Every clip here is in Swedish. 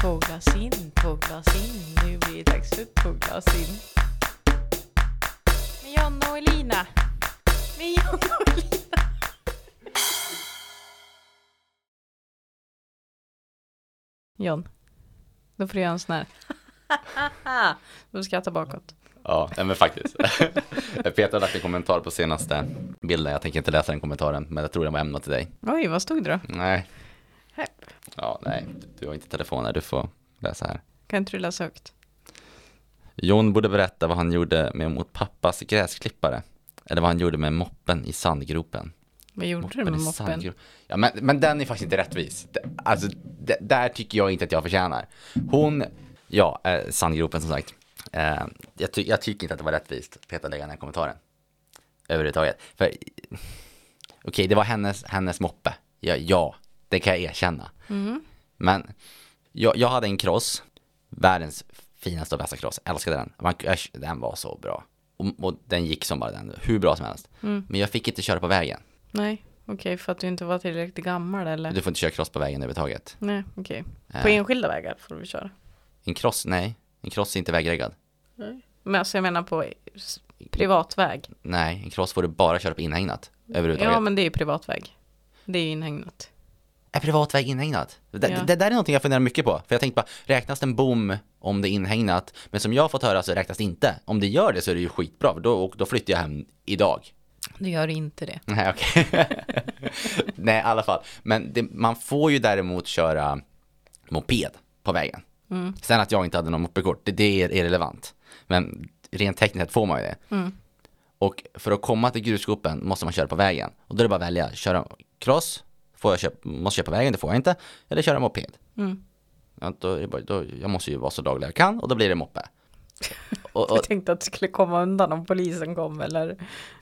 Två glas in, två glas in. Nu blir det dags för två glas in. Med Jonna och Elina. Med Jonna och Elina. John, då får du göra en sån här. Du skrattar bakåt. Ja, men faktiskt. Peter har lagt en kommentar på senaste bilden. Jag tänker inte läsa den kommentaren, men jag tror den var ämnad till dig. Oj, vad stod det då? Nej. Ja, nej, du har inte telefonen. Du får läsa här. Kan inte du läsa högt? Jon borde berätta vad han gjorde med mot pappas gräsklippare. Eller vad han gjorde med moppen i sandgropen. Vad gjorde du med moppen? Ja, men, men den är faktiskt inte rättvis. Alltså, där tycker jag inte att jag förtjänar. Hon, ja, eh, sandgropen som sagt. Eh, jag, ty, jag tycker inte att det var rättvist, Peter lägga den här kommentaren. Överhuvudtaget. För, okej, det var hennes, hennes moppe. Ja, ja, det kan jag erkänna. Men jag, jag hade en cross, världens finaste och bästa cross, älskade den. Man, den var så bra. Och, och den gick som bara den, hur bra som helst. Men jag fick inte köra på vägen. Nej, okej, för att du inte var tillräckligt gammal eller? Du får inte köra cross på vägen överhuvudtaget. Nej, okej. Eh. På enskilda vägar får du köra. En cross, nej. En cross är inte vägreggad. Men alltså jag menar på privatväg. Nej, en cross får du bara köra på inhägnat. Överhuvudtaget. Ja, men det är ju privatväg. Det är ju inhägnat. Är privat väg inhägnat? Det, Ja. det där är någonting jag funderar mycket på. För jag tänkte bara, räknas en bom om det är inhägnat? Men som jag har fått höra så räknas det inte. Om det gör det så är det ju skitbra. Då, och då flyttar jag hem idag. Det gör inte det. Nej, okej. Nej, i alla fall. Men det, man får ju däremot köra moped på vägen. Sen att jag inte hade någon mopedkort, det, det är irrelevant. Men rent tekniskt får man ju det. Och för att komma till grusgropen måste man köra på vägen. Och då är det bara att välja, köra cross, får jag köpa, måste jag köra på vägen, det får jag inte. Eller köra moped. Ja, då är det då, jag måste ju vara så daglig jag kan och då blir det moppe. Och, och, Jag tänkte att du skulle komma undan om polisen kom eller?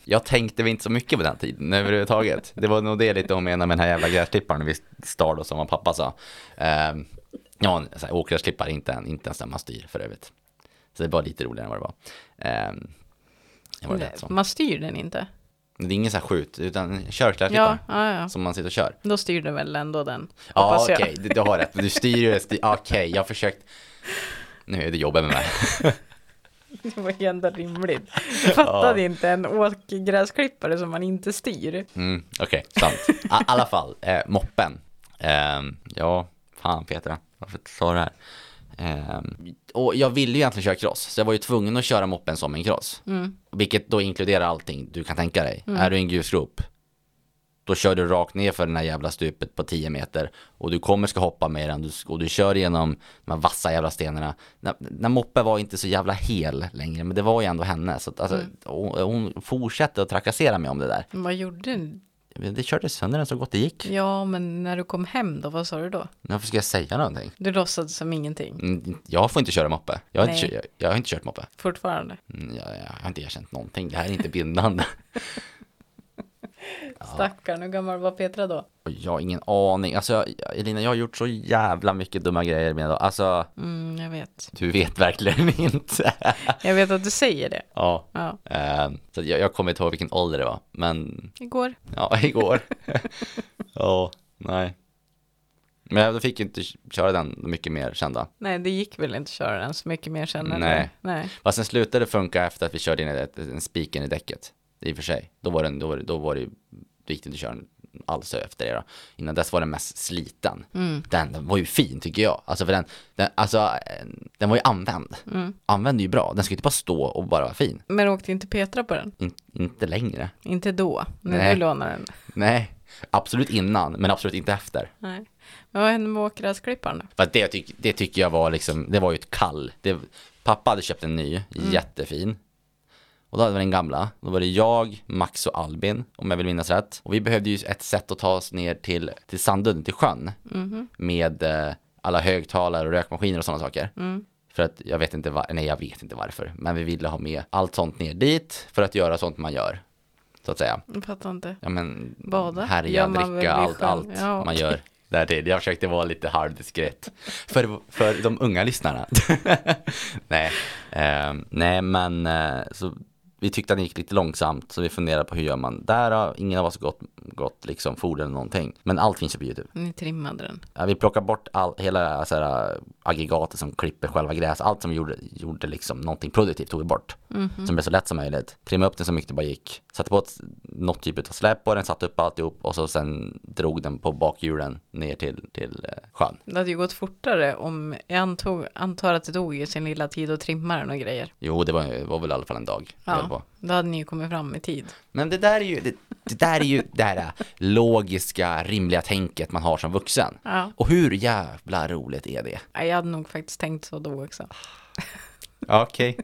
Jag tänkte väl inte så mycket på den tiden överhuvudtaget. Det var nog det lite hon menade med den här jävla gräsklipparen vi stal och som vad pappa sa. Um, ja, åkgräsklippare, inte, en, inte ens den man styr för övrigt. Så det var lite roligare än vad det var. Det var rätt så. Man styr den inte. Det är ingen sån här skjut, utan en Ja, ja, ja. som man sitter och kör. Då styr du väl ändå den? Ja, okej, du, du har rätt. Du styr ju, styr, okej, jag har försökt. Nu är det jobbet med mig. Det var ju ändå rimligt. Jag fattade inte en åkgräsklippare som man inte styr. Mm, Okej, sant. I alla fall, eh, moppen. Ehm, ja, fan Petra, varför sa du det här? Ehm, och jag ville ju egentligen köra cross, så jag var ju tvungen att köra moppen som en cross. Vilket då inkluderar allting du kan tänka dig. Är du i en grusgrop, då kör du rakt ner för den här jävla stupet på 10 meter och du kommer ska hoppa med den och du kör igenom de här vassa jävla stenarna. När, när moppe var inte så jävla hel längre, men det var ju ändå henne. Så att, alltså, hon, hon fortsatte att trakassera mig om det där. Vad gjorde? Det körde sönder den så gott det gick. Ja, men när du kom hem då, vad sa du då? Varför ska jag säga någonting? Du låtsades som ingenting. Mm, Jag får inte köra moppe. Jag har, inte, Nej. kört- jag, jag har inte kört moppe. Fortfarande. Mm, Jag, jag har inte erkänt någonting. Det här är inte bindande. Stackarn, hur gammal var Petra då? Jag har ingen aning. Alltså, Elina, jag har gjort så jävla mycket dumma grejer med det. Alltså, Mm, jag vet. du vet verkligen inte. Jag vet att du säger det. ja. Ja, Eh, så jag, jag kommer inte ihåg vilken ålder det var. Men, igår. ja, igår. Ja, nej. Men jag fick ju inte köra den mycket mer kända. Nej, det gick väl inte att köra den så mycket mer eller? Nej. Nej. Fast sen slutade det funka efter att vi körde in ett, en spiken i däcket. I och för sig. Då var den, då var det, då var det, det inte att köra den alls efter det då. Innan dess var den mest sliten. Den, den var ju fin tycker jag. Alltså för den, den, alltså, eh, den var ju använd. Använd är ju bra. Den ska ju inte bara stå och bara vara fin. Men åkte inte Petra på den? In, inte längre. Inte då, när Nej. du lånade den? Nej, absolut innan, men absolut inte efter. Nej. Men vad hände med åkgräsklipparen då? För det, tyck, det tycker jag var liksom, det var ju ett kall. Det, pappa hade köpt en ny, jättefin. Och då hade vi den gamla. Då var det jag, Max och Albin, om jag vill minnas rätt. Och vi behövde ju ett sätt att ta oss ner till, till Sandudden, till sjön. Med eh, alla högtalare och rökmaskiner och sådana saker. För att jag vet inte var, nej jag vet inte varför. Men vi ville ha med allt sånt ner dit för att göra sånt man gör. Så att säga. Jag fattar inte. Ja men Bada? härja, dricka, allt, allt Ja. man gör därtill. Jag försökte vara lite halvdiskret. För, för de unga lyssnarna. nej, eh, nej men eh, så vi tyckte att det gick lite långsamt så vi funderade på hur gör man där då? Ingen av oss har gått, gått liksom foder eller någonting. Men allt finns ju på YouTube. Ni trimmade den. Ja, vi plockar bort all, hela så här, aggregatet som klipper själva gräs. Allt som gjorde, gjorde liksom någonting produktivt tog vi bort. Mhm. Som blev så lätt som möjligt. Trimma upp den så mycket det bara gick. Satte på ett, något typ av släp på den, satte upp alltihop och så sen drog den på bakhjulen ner till, till eh, sjön. Det hade ju gått fortare om, jag antog, antar att det tog ju sin lilla tid att trimma den och grejer. Jo, det var, det var väl i alla fall en dag. Ja, på. då hade ni ju kommit fram i tid. Men det där är ju det, det där är ju det här logiska, rimliga tänket man har som vuxen. Ja, Och hur jävla roligt är det? Ja, jag hade nog faktiskt tänkt så då också. Okej.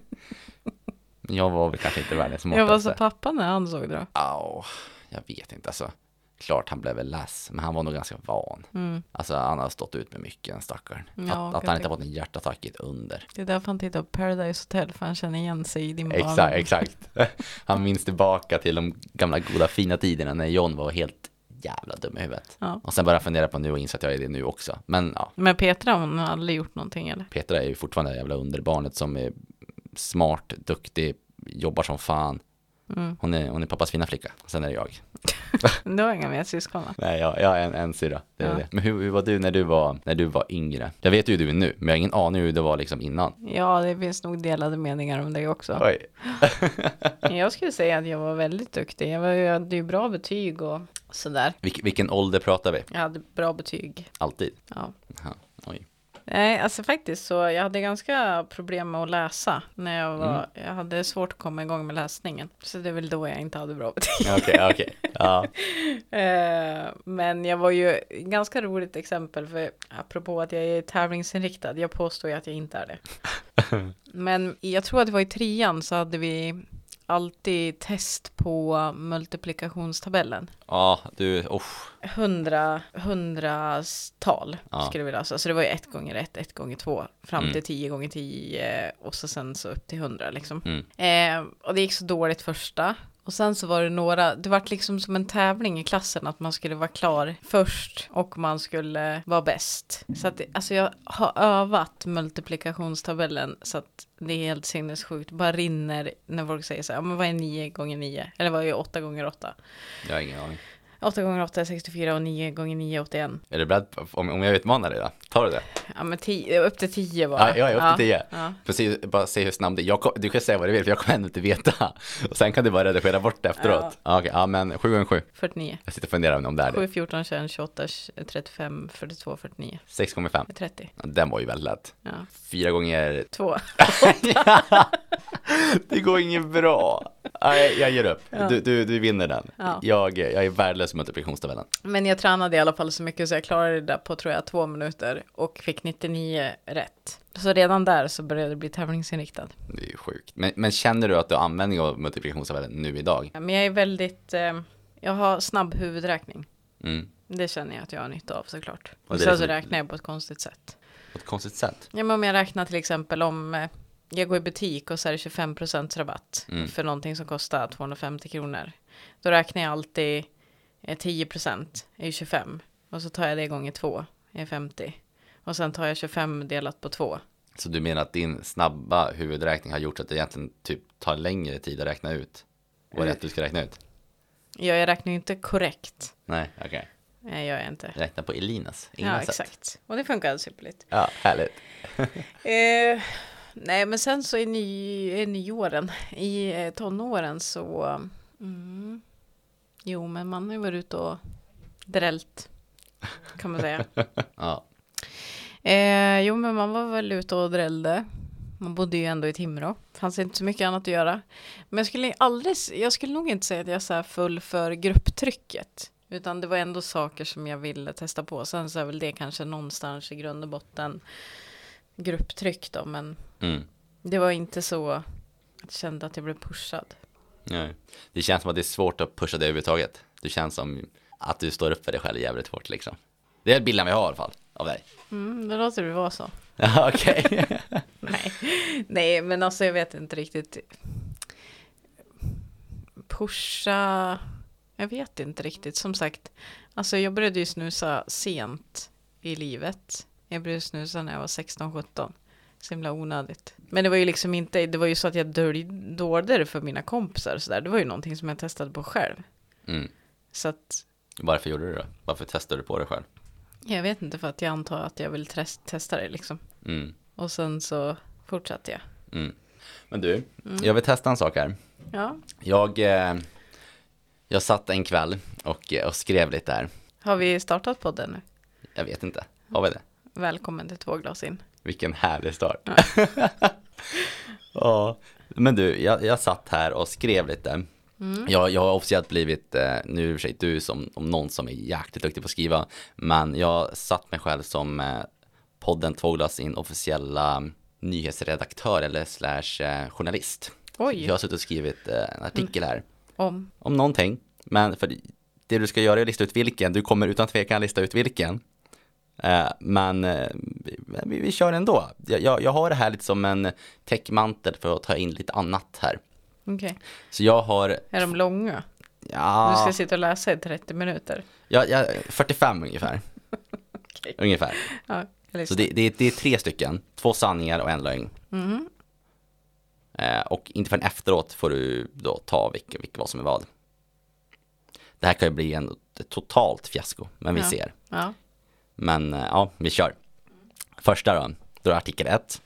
Jag var väl kanske inte världens Jag var så smartaste. pappa när han såg det då. Ja, jag vet inte alltså. Klart han blev väl less, men han var nog ganska van. Mm. Alltså han har stått ut med mycket, den stackaren. Ja, att, att han inte har fått en hjärtattack är ett under. Det är därför han tittar på Paradise Hotel, för han känner igen sig i din barndom. Exakt, exakt. Han minns tillbaka till de gamla goda fina tiderna när John var helt jävla dum i huvudet. Ja. Och sen började jag fundera på nu och inse att jag är det nu också. Men ja, Men Petra, hon har aldrig gjort någonting eller? Petra är ju fortfarande det jävla underbarnet som är smart, duktig, jobbar som fan. Mm. Hon är, hon är pappas fina flicka. Sen är det jag. Du har inga mer syskon va? Nej, jag, jag har en, en syrra. Det är Ja. det. Men hur, hur var du när du var, när du var yngre? Jag vet ju hur du är nu, men jag har ingen aning hur det var liksom innan. Ja, det finns nog delade meningar om det också. Oj. Jag skulle säga att jag var väldigt duktig. Jag, var, jag hade ju bra betyg och sådär. Vilk, vilken ålder pratar vi? Jag hade bra betyg. Alltid? Ja. Jaha, oj. Nej, alltså faktiskt så jag hade ganska problem med att läsa när jag var, jag hade svårt att komma igång med läsningen. Så det är väl då jag inte hade bra betyg. Okej, okej. Ja. Eh, Men jag var ju ganska roligt exempel för apropå att jag är tävlingsinriktad. Jag påstår ju att jag inte är det. Men jag tror att det var i trean så hade vi alltid test på multiplikationstabellen. Ja, du, usch. Hundra, hundratal Ja. skulle vi läsa. Så det var ju ett gånger ett, ett gånger två, fram Mm. till tio gånger tio och så sen så upp till hundra liksom. Mm. Eh, och det gick så dåligt första. Och sen så var det några, det var liksom som en tävling i klassen att man skulle vara klar först och man skulle vara bäst. Så att alltså jag har övat multiplikationstabellen så att det är helt sinnessjukt. Bara rinner när folk säger så här, ja, men vad är 9 gånger 9? Eller vad är 8 gånger 8? Jag har ingen aning. 8 gånger 8 är 64 och 9 gånger 9 är 81. Är du beredd om, om jag utmanar dig då? Tar du det? Ja men 10, upp till 10 bara. Ja, jag är upp till 10. Ja. Se, bara se hur snabb det är. Du kan säga vad du vill, för jag kommer ändå inte veta. Och sen kan du bara redigera bort det efteråt. Ja. Okej, ja men 7 gånger 7. 49. Jag sitter och funderar om det är 7, det. 14, 21, 28, 35, 42, 49. 6 gånger 5. 30. Den var ju väldigt lätt. Ja. 4 gånger... 2. det går inget bra. Nej, jag ger upp. Ja. Du, du, du vinner den. Ja. Jag, jag är värdelös med multiplikationstabellen. Men jag tränade i alla fall så mycket så jag klarade det där på tror jag två minuter och fick 99 rätt. Så redan där så började det bli tävlingsinriktad. Det är ju sjukt. Men, men känner du att du har användning av multiplikationstabellen nu idag? Men jag är väldigt, eh, jag har snabb huvudräkning. Mm. Det känner jag att jag har nytta av såklart. Och sen det så som- räknar jag på ett konstigt sätt. På ett konstigt sätt. Ja, men om jag räknar till exempel om eh, jag går i butik och så är det 25% rabatt Mm. för någonting som kostar 250 kronor. Då räknar jag alltid eh, 10% är ju 25 och så tar jag det gånger 2 är 50. Och sen tar jag 25 delat på 2. Så du menar att din snabba huvudräkning har gjort att det egentligen typ tar längre tid att räkna ut vad rätt du ska räkna ut? Ja, jag räknar ju inte korrekt. Nej, okej. Nej, jag är inte. Räkna på Elinas. Ja, sätt. exakt. Och det funkar superligt. Ja, härligt. Eh, nej, men sen så i, ny, i nyåren, i eh, tonåren så... Mm, jo, men man har ju varit ute och drällt, kan man säga. Ja, Eh, jo, men man var väl ute och drällde. Man bodde ju ändå i Timrå. Fanns inte så mycket annat att göra. Men jag skulle aldrig, jag skulle nog inte säga att jag så här full för grupptrycket. Utan det var ändå saker som jag ville testa på. Sen så är väl det kanske någonstans i grund och botten grupptryck då. Men mm. det var inte så att jag kände att jag blev pushad. Nej. Det känns som att det är svårt att pusha det överhuvudtaget. Du känns som att du står upp för dig själv jävligt hårt liksom. Det är bilden vi har i alla fall, av dig. Mm, det låter det vara så. Okej. Nej. Nej, men alltså jag vet inte riktigt. Pusha. Jag vet inte riktigt. Som sagt, alltså jag började ju snusa sent i livet. Jag började snusa när jag var 16-17. Så himla onödigt. Men det var ju liksom inte, det var ju så att jag dolde det för mina kompisar och sådär. Det var ju någonting som jag testade på själv. Mm. Så att, Varför gjorde du det? Varför testade du på det själv? jag vet inte för att jag antar att jag vill test- testa det liksom. Mm. Och sen så fortsatte jag. Mm. Men du, jag vill testa en sak här. Ja, Jag, eh, jag satt en kväll och, eh, och skrev lite här. har vi startat podden nu? Jag vet inte, har vi det? Välkommen till två glas in. Vilken härlig start. Ja, men du, jag, jag satt här och skrev lite. Jag, jag har officiellt blivit, eh, nu i och för sig du som, om någon som är jäkligt duktig på att skriva, men jag satt mig själv som eh, podden Tvåglas in officiella nyhetsredaktör eller slash eh, journalist. Oj. Jag har suttit och skrivit en artikel här Om. om någonting, men för det du ska göra är att lista ut vilken, du kommer utan tvekan lista ut vilken. Eh, men eh, vi, vi kör ändå. Jag, jag, har det här lite som en täckmantel för att ta in lite annat här. Okej. Så jag har, Är de långa? Du ja, ska sitta och läsa i 30 minuter. jag, jag, 45 ungefär. Okej. Ungefär. Ja, Så det, det, det är tre stycken, två sanningar och en lögn. Eh, och inte förrän efteråt får du då ta vilka, vilka vad som är vad. Det här kan ju bli en ett totalt fiasko, men vi Ja. ser. Ja. Men eh, ja, vi kör. Första då, då är artikel 1.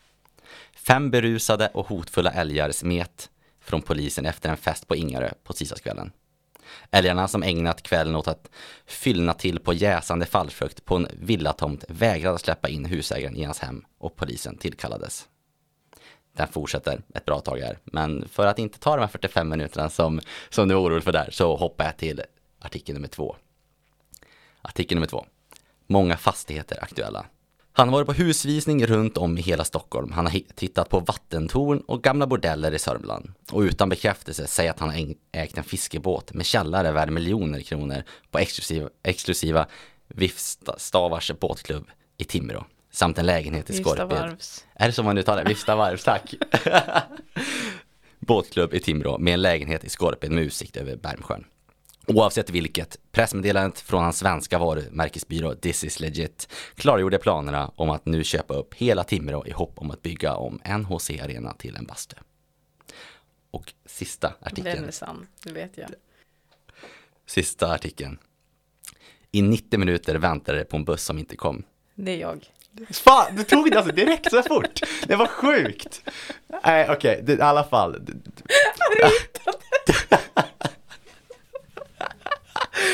Fem berusade och hotfulla älgar smet från polisen efter en fest på Ingarö på tisdagskvällen. Älgarna som ägnat kvällen åt att fyllna till på jäsande fallfrukt på en villatomt vägrade släppa in husägaren i hans hem och polisen tillkallades. Den fortsätter ett bra tag här, men för att inte ta de här 45 minuterna som, som du är orolig för där så hoppar jag till artikel nummer två. Artikel nummer två. Många fastigheter aktuella. Han har varit på husvisning runt om i hela Stockholm. Han har tittat på vattentorn och gamla bordeller i Sörmland. Och utan bekräftelse säger att han har äg- ägt en fiskebåt med källare värd miljoner kronor på exklusiva, exklusiva Vifstavars båtklubb i Timrå. Samt en lägenhet i Skorped. Är det så man uttalar det? Vifta varvs, tack. Båtklubb i Timrå med en lägenhet i Skorped med utsikt över Bermsjön. Oavsett vilket, pressmeddelandet från hans svenska varumärkesbyrå This is legit klargjorde planerna om att nu köpa upp hela Timrå i hopp om att bygga om NHC Arena till en bastu. Och sista Den artikeln, är sann, det vet jag. sista artikeln. I 90 minuter väntade det på en buss som inte kom. Det är jag. Fan, du tog det alltså direkt så fort. Det var sjukt. Nej, okej, det- i alla fall.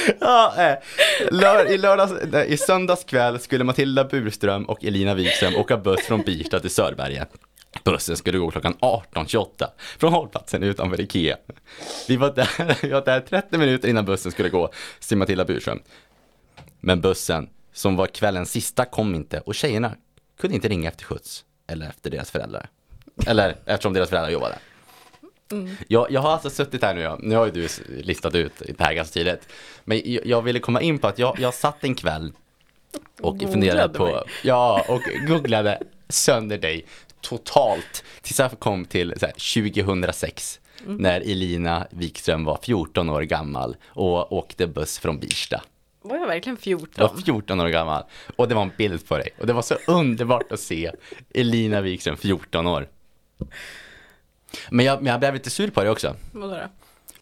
Ja, eh, lör, i, lördags, nej, I söndags kväll skulle Matilda Burström och Elina Wikström åka buss från Birsta till Sörberge. Bussen skulle gå klockan 18.28 från hållplatsen utanför Ikea. Vi var, där, vi var där 30 minuter innan bussen skulle gå, säger Matilda Burström. Men bussen, som var kvällens sista, kom inte och tjejerna kunde inte ringa efter skjuts eller efter deras föräldrar. Eller eftersom deras föräldrar jobbade. Jag, jag har alltså suttit här nu, ja. nu har ju du listat ut det här ganska tydligt. Men jag, jag ville komma in på att jag, jag satt en kväll och Googlade funderade på, mig. ja, och googlade sönder dig totalt. Tills jag kom till här, 2006 när Elina Wikström var 14 år gammal och åkte buss från Birsta. Var jag verkligen Jag 14? var 14 år gammal och det var en bild på dig och det var så underbart att se Elina Wikström 14 år. Men jag, men jag blev lite sur på det också. Vadå då?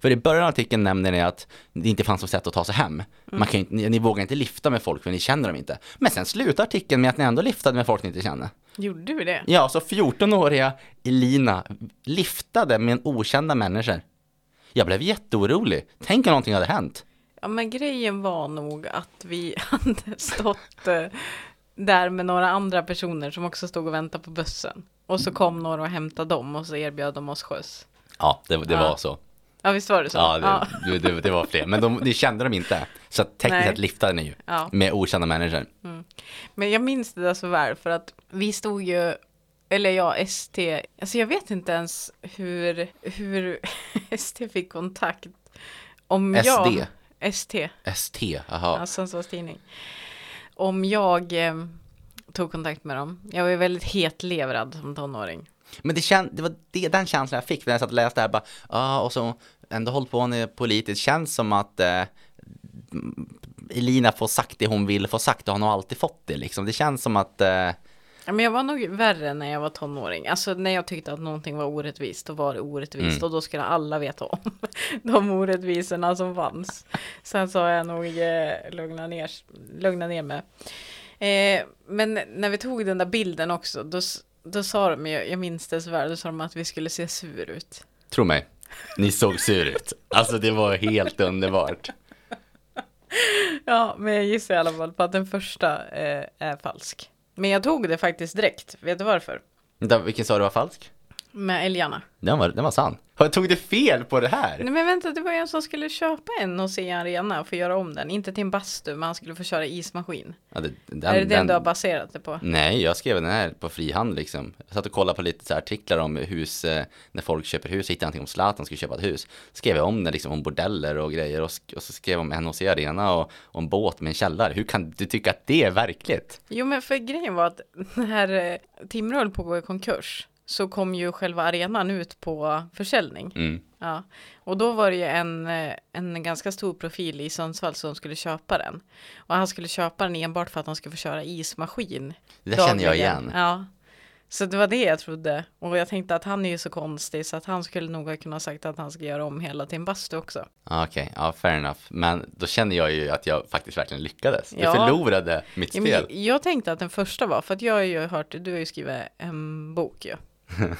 För i början av artikeln nämner ni att det inte fanns något sätt att ta sig hem. Man kan inte, ni, ni vågar inte lifta med folk för ni känner dem inte. Men sen slutar artikeln med att ni ändå liftade med folk ni inte känner. Gjorde vi det? Ja, så 14-åriga Elina liftade med en okända människor. Jag blev jätteorolig. Tänk om någonting hade hänt. Ja men grejen var nog att vi hade stått eh, där med några andra personer som också stod och väntade på bussen. Och så kom några och hämtade dem och så erbjöd de oss skjuts. Ja, det, det Ja. var så. Ja visst var det så? Ja, det, det, det, det var fler. Men de, det kände de inte. Så tekniskt sett liftade ni ju. Ja. Med okända människor. Men jag minns det där så väl för att vi stod ju, eller ja, ST, alltså jag vet inte ens hur, hur ST fick kontakt. Om SD? jag, ST, ST, jaha. ja, Sundsvalls tidning. Om jag eh, tog kontakt med dem. Jag var ju väldigt hetlevrad som tonåring. Men det, kän, det var det, den känslan jag fick när jag satt och läste det här. Bara, ah, och så ändå hållit på med politiskt. Känns som att eh, Elina får sagt det hon vill få sagt och hon har alltid fått det liksom. Det känns som att eh, Ja, men jag var nog värre när jag var tonåring. Alltså när jag tyckte att någonting var orättvist, då var det orättvist. Mm. Och då skulle alla veta om de orättvisorna som fanns. Sen så har jag nog eh, lugnat, ner, lugnat ner mig. Eh, men när vi tog den där bilden också, då, då sa de ju, jag minns det så väl, då sa de att vi skulle se sur ut. Tro mig, ni såg sur ut. Alltså det var helt underbart. Ja, men jag gissar i alla fall på att den första eh, är falsk. Men jag tog det faktiskt direkt, vet du varför? Vilken sa du var falsk? Med älgarna. Den var, den var sann. Jag tog det fel på det här? Nej men vänta, det var ju en som skulle köpa en hos en arena och få göra om den. Inte till en bastu, men han skulle få köra ismaskin. Ja, det, den, är det den, du har baserat det på? Nej, jag skrev den här på frihandel liksom. Jag satt och kollade på lite artiklar om hus, eh, när folk köper hus, hittade någonting om Zlatan skulle köpa ett hus. Skrev jag om det liksom, om bordeller och grejer och, och så skrev jag om NHC Arena och, och en båt med en källare. Hur kan du tycka att det är verkligt? Jo men för grejen var att när eh, Timrå höll på att gå i konkurs så kom ju själva arenan ut på försäljning. Mm. Ja. Och då var det ju en, eh, en ganska stor profil i Sundsvall som skulle köpa den. Och han skulle köpa den enbart för att han skulle få köra ismaskin. Det där känner jag dagligen. igen. Ja. Så det var det jag trodde. Och jag tänkte att han är ju så konstig så att han skulle nog ha kunnat sagt att han ska göra om hela till en bastu också. Ja, Okej, ja fair enough. Men då känner jag ju att jag faktiskt verkligen lyckades. Ja. förlorade mitt spel. jag tänkte att den första var, för att jag har ju hört, du har ju skrivit en bok ju. Ja.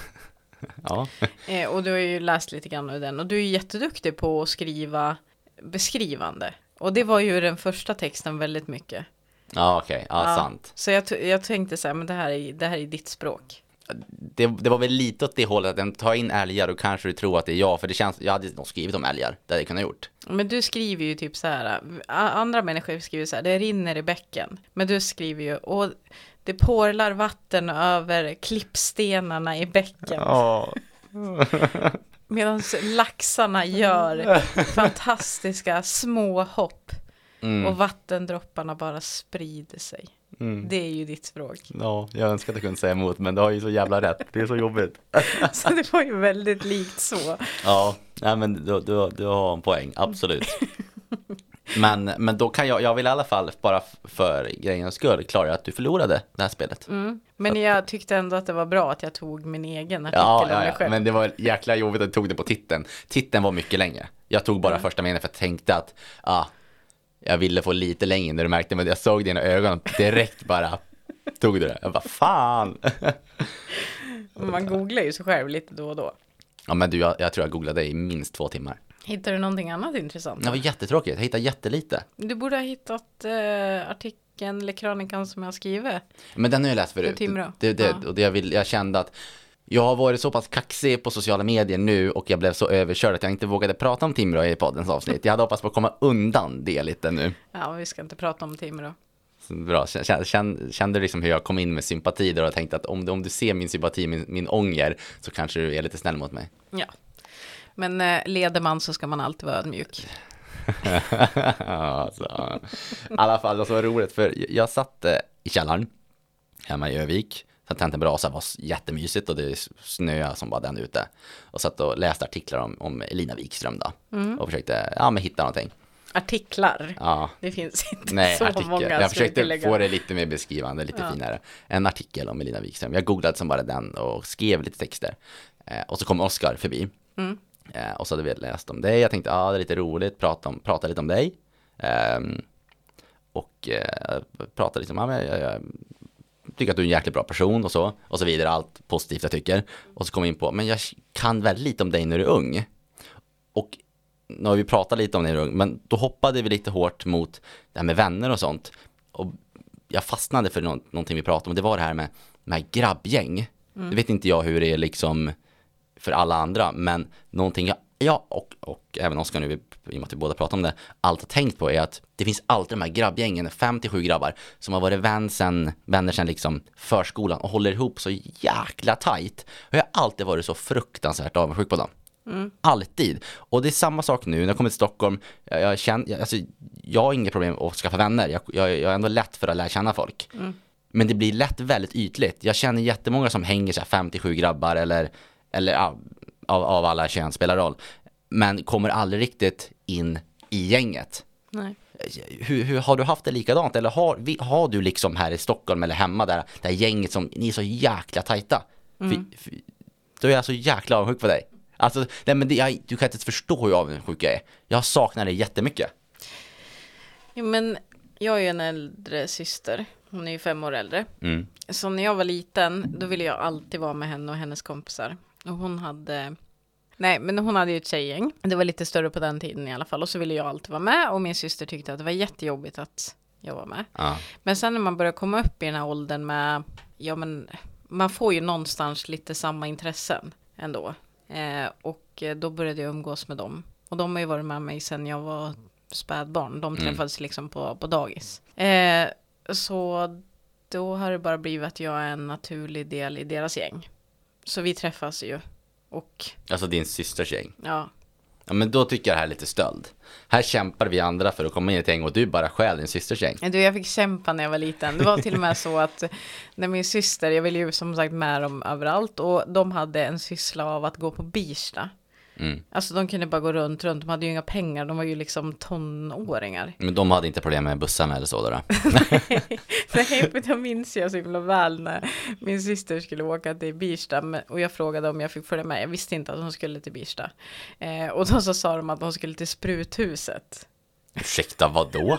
Eh, och du har ju läst lite grann ur den och du är jätteduktig på att skriva beskrivande. Och det var ju den första texten väldigt mycket. Ja, okej, ja, sant. Så jag, jag tänkte så här, men det här är, det här är ditt språk. Det, det var väl lite åt det hållet att den tar in älgar och kanske du tror att det är jag, för det känns, jag hade nog skrivit om älgar, det hade jag kunnat gjort. Men du skriver ju typ så här, andra människor skriver så här, det rinner i bäcken. Men du skriver ju, och det porlar vatten över klippstenarna i bäcken. Ja. Medan laxarna gör fantastiska små hopp. Mm. Och vattendropparna bara sprider sig. Mm. Det är ju ditt språk. Ja, jag önskar att jag kunde säga emot, men du har ju så jävla rätt. Det är så jobbigt. Så det var ju väldigt likt så. Ja, nej men du, du, du har en poäng, absolut. Men, men då kan jag, jag vill i alla fall bara för grejens skull klara att du förlorade det här spelet. Mm. Men jag tyckte ändå att det var bra att jag tog min egen artikel Ja, ja, ja, själv. men det var jäkla jobbigt att du tog det på titeln. Titeln var mycket längre. Jag tog bara första meningen för att jag tänkte att, ah, jag ville få lite längre när du märkte, men jag såg dina ögon direkt bara, tog du det? Jag bara, fan! Man googlar ju sig själv lite då och då. Ja, men du, jag, jag tror jag googlade i minst två timmar. Hittar du någonting annat intressant? Det var jättetråkigt, jag hittade jättelite. Du borde ha hittat eh, artikeln eller krönikan som jag skrivit. Men den har jag läst För förut. Timrå. Det, det, Ja. och det jag, vill, jag kände att jag har varit så pass kaxig på sociala medier nu och jag blev så överkörd att jag inte vågade prata om Timrå i poddens avsnitt. Jag hade hoppats på att komma undan det lite nu. Ja, vi ska inte prata om Timrå. Bra, kände du liksom hur jag kom in med sympati där och tänkte att om, om du ser min sympati, min, min ånger, så kanske du är lite snäll mot mig. Ja. Men eh, leder man så ska man alltid vara ödmjuk. alltså, I alla fall, det var så roligt för jag satt eh, i källaren hemma i Övik. Så tänt en brasa, var jättemysigt och det snöade som bara den ute. Och satt och läste artiklar om, om Elina Wikström då. Och försökte, ja men hitta någonting. Artiklar. Ja, Det finns inte nej, så artikel. många. Jag försökte få det lite mer beskrivande, lite Ja. finare. En artikel om Elina Wikström. Jag googlade som bara den och skrev lite texter. Eh, och så kom Oskar förbi. Mm. Eh, och så hade vi läst om dig. Jag tänkte, ja det är lite roligt, prata, om, prata lite om dig. Ehm, och eh, prata lite om, ja, men jag, jag tycker att du är en jäkligt bra person och så. Och så vidare, allt positivt jag tycker. Och så kom jag in på, men jag kan väldigt lite om dig när du är ung. Och nu har vi pratat lite om när du är ung, men då hoppade vi lite hårt mot det här med vänner och sånt. Och jag fastnade för nå- någonting vi pratade om, det var det här med, med grabbgäng. Det vet inte jag hur det är liksom för alla andra, men någonting jag, jag och, och även Oskar nu, i och med att vi båda pratar om det, allt har tänkt på är att det finns alltid de här grabbgängen, fem till sju grabbar, som har varit vän sen, vänner sen liksom förskolan och håller ihop så jäkla tajt. Och jag har alltid varit så fruktansvärt avundsjuk på dem. Alltid. Och det är samma sak nu när jag kommer till Stockholm. Jag, jag, känner, jag, alltså, jag har inga problem att skaffa vänner. Jag, jag, jag är ändå lätt för att lära känna folk. Men det blir lätt väldigt ytligt. Jag känner jättemånga som hänger så här 57 grabbar eller, eller av, av alla kön spelar roll. Men kommer aldrig riktigt in i gänget. Nej. hur, hur har du haft det likadant? Eller har, har du liksom här i Stockholm eller hemma där, det här gänget som, ni är så jäkla tajta? Mm. För, för, då är jag så jäkla avundsjuk på dig. Alltså, nej men det, jag, du kan inte förstå hur avundsjuk jag är. Jag saknar det jättemycket. Jo, men jag är ju en äldre syster. Hon är ju fem år äldre. Mm. Så när jag var liten, då ville jag alltid vara med henne och hennes kompisar. Och hon hade, nej men hon hade ju ett tjejgäng. Det var lite större på den tiden i alla fall. Och så ville jag alltid vara med och min syster tyckte att det var jättejobbigt att jag var med. Ja. Men sen när man börjar komma upp i den här åldern med, ja men man får ju någonstans lite samma intressen ändå. Eh, och då började jag umgås med dem. Och de har ju varit med mig sedan jag var spädbarn. De Mm. träffades liksom på, på dagis. Eh, så då har det bara blivit att jag är en naturlig del i deras gäng. Så vi träffas ju. Och Alltså din systers gäng. ja, Ja men då tycker jag det här är lite stöld. Här kämpar vi andra för att komma in i ett gäng och du bara stjäl din systers gäng. Du, jag fick kämpa när jag var liten. Det var till och med så att när min syster, jag ville ju som sagt med dem överallt och de hade en syssla av att gå på Birsta. Mm. Alltså de kunde bara gå runt, runt. De hade ju inga pengar. De var ju liksom tonåringar. Men de hade inte problem med bussarna eller så då? då. Nej, men jag minns jag så himla väl när min syster skulle åka till Birsta och jag frågade om jag fick följa med. Jag visste inte att hon skulle till Birsta. Eh, och då så sa de att hon skulle till spruthuset. Ursäkta, vadå?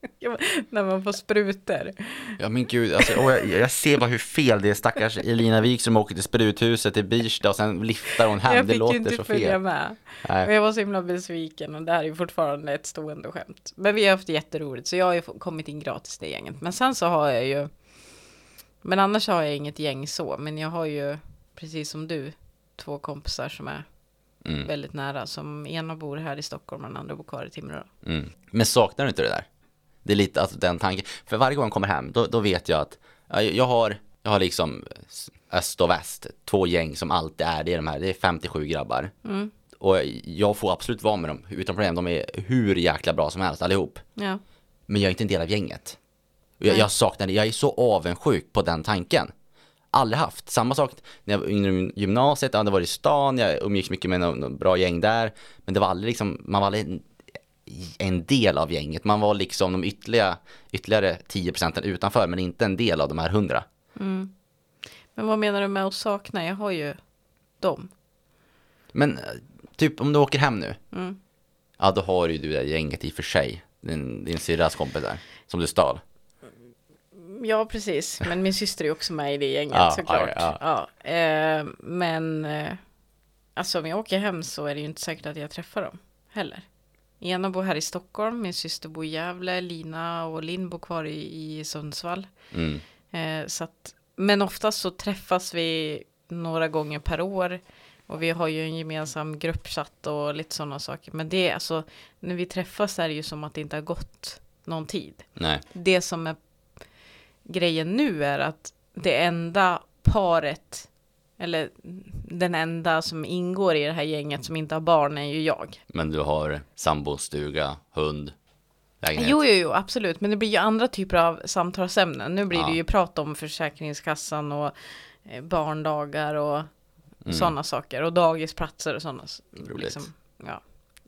När man får sprutor. Ja men gud, alltså, åh, jag, jag ser bara hur fel det är stackars Elina Wik som åker till spruthuset i Birsta och sen liftar hon hem, jag det fick ju låter inte så följa fel. med. Nej. jag var så himla besviken och det här är ju fortfarande ett stående skämt. Men vi har haft jätteroligt så jag har ju kommit in gratis i det gänget. Men sen så har jag ju Men annars har jag inget gäng så. Men jag har ju precis som du två kompisar som är Mm, väldigt nära. Som ena bor här i Stockholm och den andra bor kvar i Timrå. mm. Men saknar du inte det där? Det är lite alltså den tanken, för varje gång jag kommer hem, då, då vet jag att ja, jag har, jag har liksom öst och väst, två gäng som alltid är, det är de här, det är 57 grabbar. Mm. Och jag får absolut vara med dem utan problem, de är hur jäkla bra som helst allihop. Ja. Men jag är inte en del av gänget. Jag, jag saknar det, jag är så avundsjuk på den tanken. Aldrig haft. Samma sak när jag var yngre i gymnasiet, ja, det var i stan, jag umgicks mycket med någon, någon bra gäng där. Men det var aldrig liksom, man var aldrig en, del av gänget. Man var liksom de ytterligare, ytterligare 10 procenten utanför, men inte en del av de här 100. Mm. Men vad menar du med att sakna? Jag har ju dem. Men eh, typ om du åker hem nu, Mm. ja då har ju du det gänget i och för sig. Din, din syrras där, som du stal. Ja, precis. Men min syster är också med i det gänget Ja, såklart. ja, Ja. Eh, men eh, alltså om jag åker hem så är det ju inte säkert att jag träffar dem heller. Ena bor här i Stockholm, min syster bor i Gävle, Lina och Linn bor kvar i, i Sundsvall. Mm. Eh, så att, men oftast så träffas vi några gånger per år. Och vi har ju en gemensam gruppchatt och lite sådana saker. Men det är alltså, när vi träffas är det ju som att det inte har gått någon tid Nej, det som är grejen nu är att det enda paret eller den enda som ingår i det här gänget som inte har barn är ju jag. men du har sambo, stuga, hund, lägenhet. Jo, jo, jo, absolut. Men det blir ju andra typer av samtalsämnen. Nu blir Ja. det ju prat om Försäkringskassan och eh, barndagar och Mm. sådana saker. Och dagisplatser och sådana. Roligt. Liksom, ja.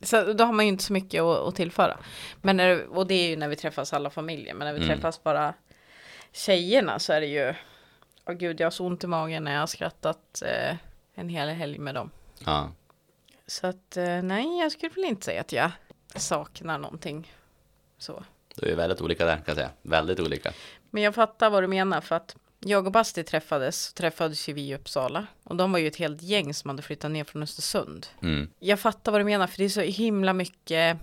Så då har man ju inte så mycket att, att tillföra. Men när, och det är ju när vi träffas alla familjer. Men när vi Mm. träffas bara tjejerna så är det ju. Åh gud, jag har så ont i magen när jag har skrattat eh, en hel helg med dem. Ja. Så att eh, nej, jag skulle väl inte säga att jag saknar någonting. Så. Du är väldigt olika där kan jag säga. Väldigt olika. Men jag fattar vad du menar för att jag och Basti träffades, träffades ju vi i Uppsala. Och de var ju ett helt gäng som hade flyttat ner från Östersund. Mm. Jag fattar vad du menar för det är så himla mycket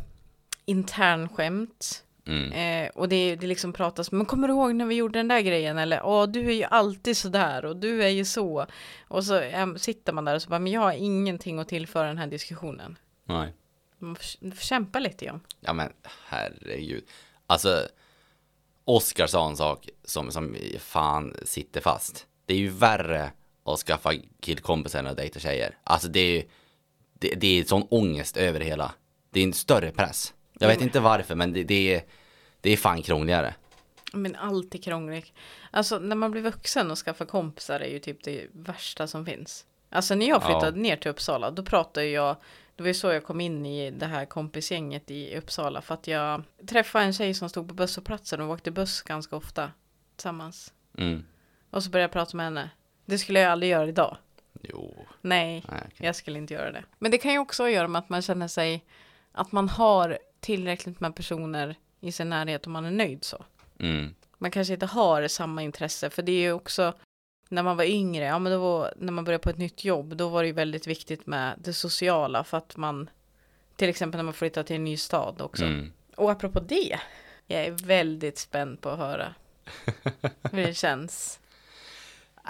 internskämt. Mm. Eh, och det, det liksom pratas, men kommer du ihåg när vi gjorde den där grejen? Eller, åh du är ju alltid sådär och du är ju så. Och så eh, sitter man där och så bara, men jag har ingenting att tillföra den här diskussionen. Nej. Man får, får kämpa lite John. Ja men herregud. Alltså, Oskar sa en sak som, som fan sitter fast. Det är ju värre att skaffa killkompisar än att dejta tjejer. Alltså det är ju, det, det är sån ångest över det hela. Det är en större press. Jag vet inte varför men det, det är, det är fan krångligare. Men allt är krångligt. Alltså när man blir vuxen och skaffar kompisar är ju typ det värsta som finns. Alltså när jag Ja. flyttade ner till Uppsala, då pratade jag, Det var ju så jag kom in i det här kompisgänget i Uppsala. För att jag träffade en tjej som stod på busshållplatsen och åkte buss ganska ofta tillsammans. Mm. Och så började jag prata med henne. Det skulle jag aldrig göra idag. Jo. Nej, Nej, okej. jag skulle inte göra det. Men det kan ju också göra med att man känner sig att man har tillräckligt med personer i sin närhet och man är nöjd så. Mm. Man kanske inte har samma intresse för det är ju också när man var yngre, ja men då var, när man började på ett nytt jobb, då var det ju väldigt viktigt med det sociala för att man till exempel när man flyttar till en ny stad också. Mm. Och apropå det, jag är väldigt spänd på att höra hur det känns.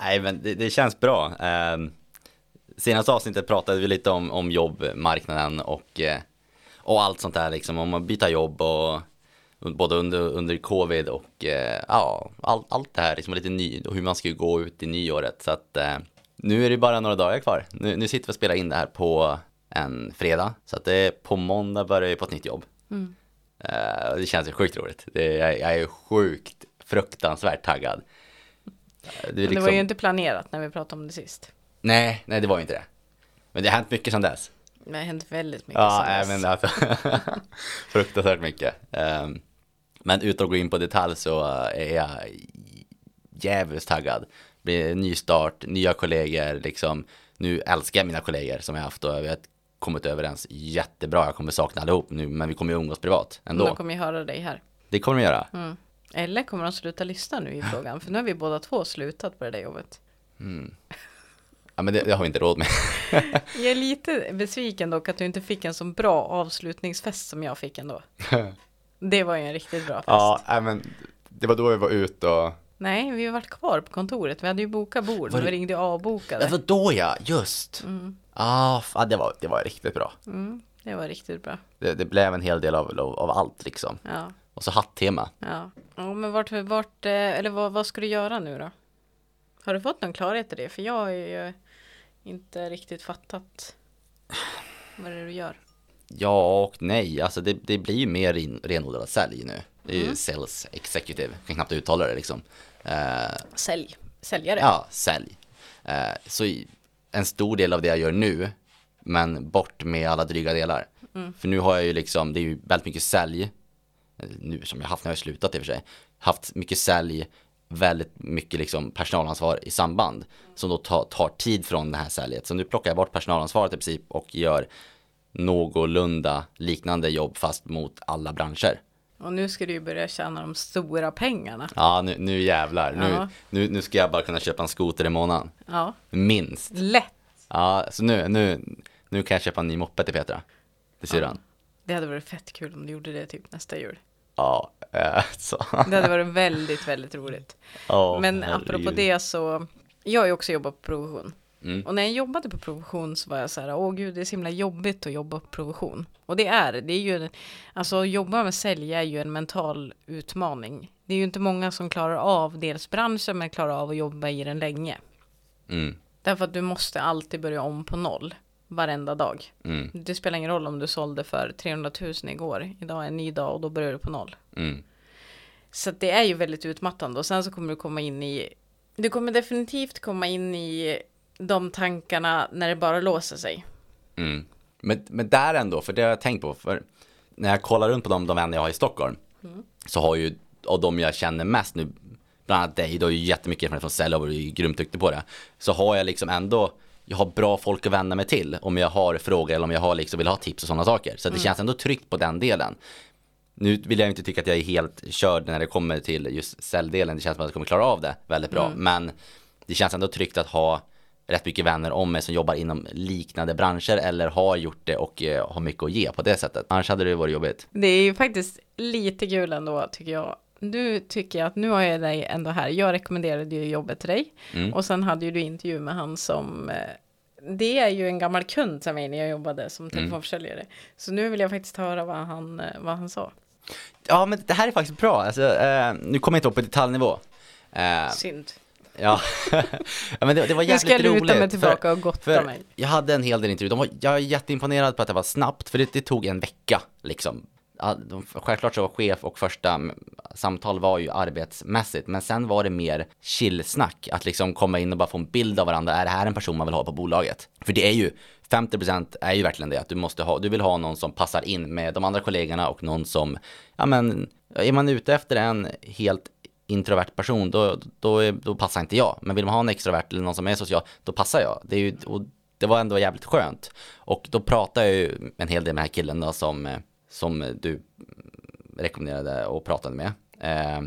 Nej, men det, det känns bra. Eh, senaste avsnittet pratade vi lite om, om jobbmarknaden och, eh, och allt sånt där, liksom om att byta jobb och både under, under covid och eh, ja, all, allt det här, liksom lite ny, och hur man ska gå ut i nyåret. Så att eh, nu är det bara några dagar kvar. Nu, nu sitter vi och spelar in det här på en fredag, så att det på måndag börjar jag på ett nytt jobb. Mm. Eh, det känns ju sjukt roligt. Det, jag, jag är sjukt fruktansvärt taggad. Eh, Det, Men det var liksom- ju inte planerat när vi pratade om det sist. Nej, nej det var ju inte det. Men det har hänt mycket sedan dess. Det har hänt väldigt mycket Ja, sedan dess. även alltså, fruktansvärt mycket. Ehm, men utan att gå in på detalj så eh, är jag jävligt taggad. Det blir en ny start, nya kollegor, liksom. Nu älskar jag mina kollegor som jag haft och vi har kommit överens jättebra. Jag kommer sakna allihop nu, men vi kommer ju umgås privat De ändå. kommer ju höra dig här. Det kommer de göra. Mm. Eller kommer de sluta lyssna nu i frågan? För nu har vi båda två slutat på det där jobbet. Ja, men det, det har vi inte råd med. Jag är lite besviken dock att du inte fick en så bra avslutningsfest som jag fick ändå. Det var ju en riktigt bra fest. Ja, men det var då vi var ute och Nej, vi har varit kvar på kontoret. Vi hade ju bokat bord, Var vi ringde och avbokade. Det var då ja, just. Mm. Ah, f- ja, det var, det var riktigt bra. Mm, det var riktigt bra. Det, det blev en hel del av, av, av allt liksom. Ja, Och så hattema. ja. ja men vart, vart eh, eller vad, vad ska du göra nu då? Har du fått någon klarhet i det? För jag har ju inte riktigt fattat vad det är du gör. Ja och nej, alltså det, det blir ju mer in, renodlad sälj nu. Det är ju sales executive, jag kan knappt uttala det liksom. Eh, Sälj, säljare. ja, sälj. Eh, så en stor del av det jag gör nu, men bort med alla dryga delar. För nu har jag ju liksom, det är ju väldigt mycket sälj, eh, nu som jag haft när jag slutat i och för sig, haft mycket sälj, väldigt mycket liksom personalansvar i samband som då tar, tar tid från det här säljet. Så nu plockar jag bort personalansvaret i princip och gör någorlunda liknande jobb fast mot alla branscher. Och nu ska du ju börja tjäna de stora pengarna. Ja, nu, nu jävlar. Nu, Ja. nu, nu ska jag bara kunna köpa en skoter i månaden. Ja, Minst. lätt. Ja, så nu, nu, nu kan jag köpa en ny moppe till Petra. Till syrran. Det hade varit fett kul om du gjorde det typ nästa jul. Ja, eh, så. Det hade varit väldigt, väldigt roligt. Ja, Men herregud. apropå det så, jag har ju också jobbat på provision. Mm. Och när jag jobbade på provision så var jag så här, åh gud det är så himla jobbigt att jobba på provision. Och det är det, är ju, alltså att jobba med sälj är ju en mental utmaning. Det är ju inte många som klarar av dels branschen men klarar av att jobba i den länge. Mm, Därför att du måste alltid börja om på noll varenda dag. mm, Det spelar ingen roll om du sålde för 300 000 igår. Idag är en ny dag och då börjar du på noll. mm. Så det är ju väldigt utmattande och sen så kommer du komma in i Du kommer definitivt komma in i de tankarna när det bara låser sig. Mm. Men, men där ändå, för det har jag tänkt på, för när jag kollar runt på de, de vänner jag har i Stockholm, så har ju, och de jag känner mest nu, bland annat dig, du har ju jättemycket erfarenhet från sälj och du är grymt duktig på det, så har jag liksom ändå, jag har bra folk att vända mig till om jag har frågor eller om jag har liksom, vill ha tips och sådana saker. Så det känns ändå tryggt på den delen. Nu vill jag inte tycka att jag är helt körd när det kommer till just säljdelen, det känns som att jag kommer klara av det väldigt bra, men det känns ändå tryggt att ha rätt mycket vänner om mig som jobbar inom liknande branscher eller har gjort det och eh, har mycket att ge på det sättet. Annars hade det varit jobbigt. Det är ju faktiskt lite kul ändå tycker jag. Nu tycker jag att nu har jag dig ändå här. Jag rekommenderade ju jobbet till dig. Mm. Och sen hade ju du intervju med han som eh, det är ju en gammal kund till mig när jag jobbade Mm. som telefonförsäljare. Så nu vill jag faktiskt höra vad han, eh, vad han sa. Ja, men det här är faktiskt bra. Alltså, eh, nu kommer jag inte upp på detaljnivå. Eh, Synd. Ja. ja, men det, det var Nu ska jag jävligt luta roligt. mig tillbaka och gotta för mig. Jag hade en hel del intervjuer. De var, jag är jätteimponerad på att det var snabbt, för det, det tog en vecka liksom. de, självklart så var chef och första samtal var ju arbetsmässigt, men sen var det mer chillsnack, att liksom komma in och bara få en bild av varandra. Är det här en person man vill ha på bolaget? För det är ju 50% är ju verkligen det, att du måste ha, du vill ha någon som passar in med de andra kollegorna och någon som, ja men, är man ute efter en helt introvert person, då, då, är, då passar inte jag. Men vill man ha en extrovert eller någon som är social, då passar jag. Det, är ju, och det var ändå jävligt skönt. Och då pratade jag ju en hel del med den här killen då som, eh, som du rekommenderade och pratade med. Eh,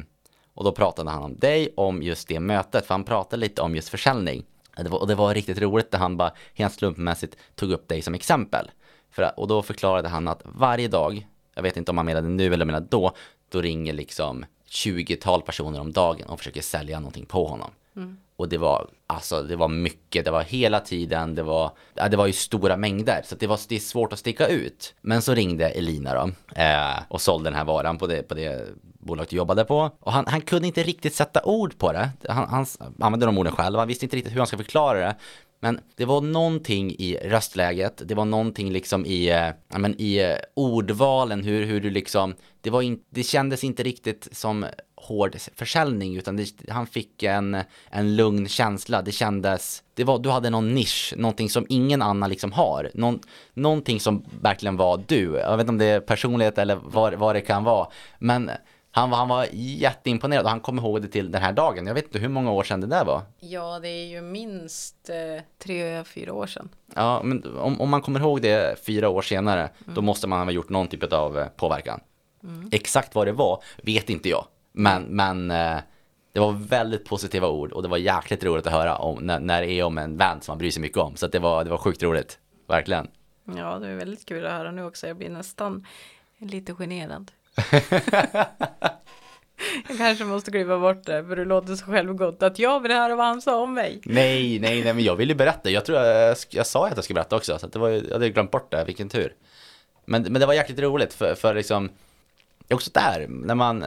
och då pratade han om dig, om just det mötet, för han pratade lite om just försäljning. Det var, och det var riktigt roligt när han bara helt slumpmässigt tog upp dig som exempel. För, och då förklarade han att varje dag, jag vet inte om han menade nu eller menade då, då ringer liksom 20-tal personer om dagen och försöker sälja någonting på honom. Mm. Och det var, alltså det var mycket, det var hela tiden, det var, ja, det var ju stora mängder. Så det var det är svårt att sticka ut. Men så ringde Elina då eh, och sålde den här varan på det, på det bolaget jag jobbade på. Och han, han kunde inte riktigt sätta ord på det. Han, han använde de orden själv, han visste inte riktigt hur han ska förklara det. Men det var någonting i röstläget, det var någonting liksom i, eh, ja, men i eh, ordvalen, hur, hur du liksom, det, var in, det kändes inte riktigt som hård försäljning utan det, han fick en, en lugn känsla. Det kändes, det var, du hade någon nisch, någonting som ingen annan liksom har. Någon, någonting som verkligen var du. Jag vet inte om det är personlighet eller vad, vad det kan vara. Men han var, han var jätteimponerad och han kom ihåg det till den här dagen. Jag vet inte hur många år sedan det där var. Ja, det är ju minst eh, tre, fyra år sedan. Ja, men om, om man kommer ihåg det fyra år senare, mm. då måste man ha gjort någon typ av eh, påverkan. Mm. Exakt vad det var vet inte jag. Men, men eh, det var väldigt positiva ord och det var jäkligt roligt att höra om när, när det är om en vän som man bryr sig mycket om. Så det, var, det var sjukt roligt, verkligen. Ja, det är väldigt kul att höra nu också. Jag blir nästan lite generad. jag kanske måste kliva bort det, för det låter så självgott att jag vill höra vad han sa om mig. Nej, nej, nej, men jag vill ju berätta. Jag tror jag, jag sa att jag skulle berätta också, så det var, jag hade glömt bort det, vilken tur. Men, men det var jäkligt roligt, för, för liksom, också där, när man,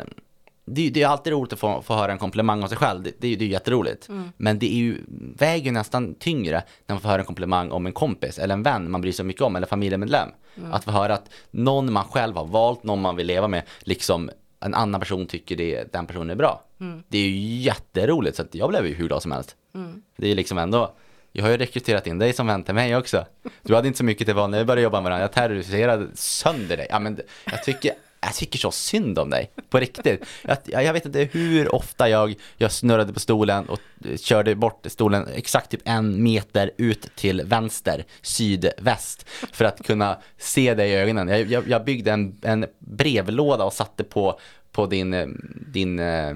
det, det är alltid roligt att få, få höra en komplimang om sig själv, det, det, det är jätteroligt. Mm. Men det är ju, väger nästan tyngre när man får höra en komplimang om en kompis eller en vän man bryr sig mycket om eller familjemedlem. Mm. Att få höra att någon man själv har valt, någon man vill leva med, liksom en annan person tycker det, den personen är bra. Mm. Det är ju jätteroligt så att jag blev ju hur glad som helst. Mm. Det är liksom ändå, jag har ju rekryterat in dig som vän till mig också. Du hade inte så mycket till val när vi började jobba med varandra. Jag terroriserade sönder dig. Ja, men jag tycker jag tycker så synd om dig, på riktigt. Jag, jag vet inte hur ofta jag, jag snurrade på stolen och eh, körde bort stolen exakt typ en meter ut till vänster, sydväst, för att kunna se dig i ögonen. Jag, jag, jag byggde en, en brevlåda och satte på, på din, eh, din eh,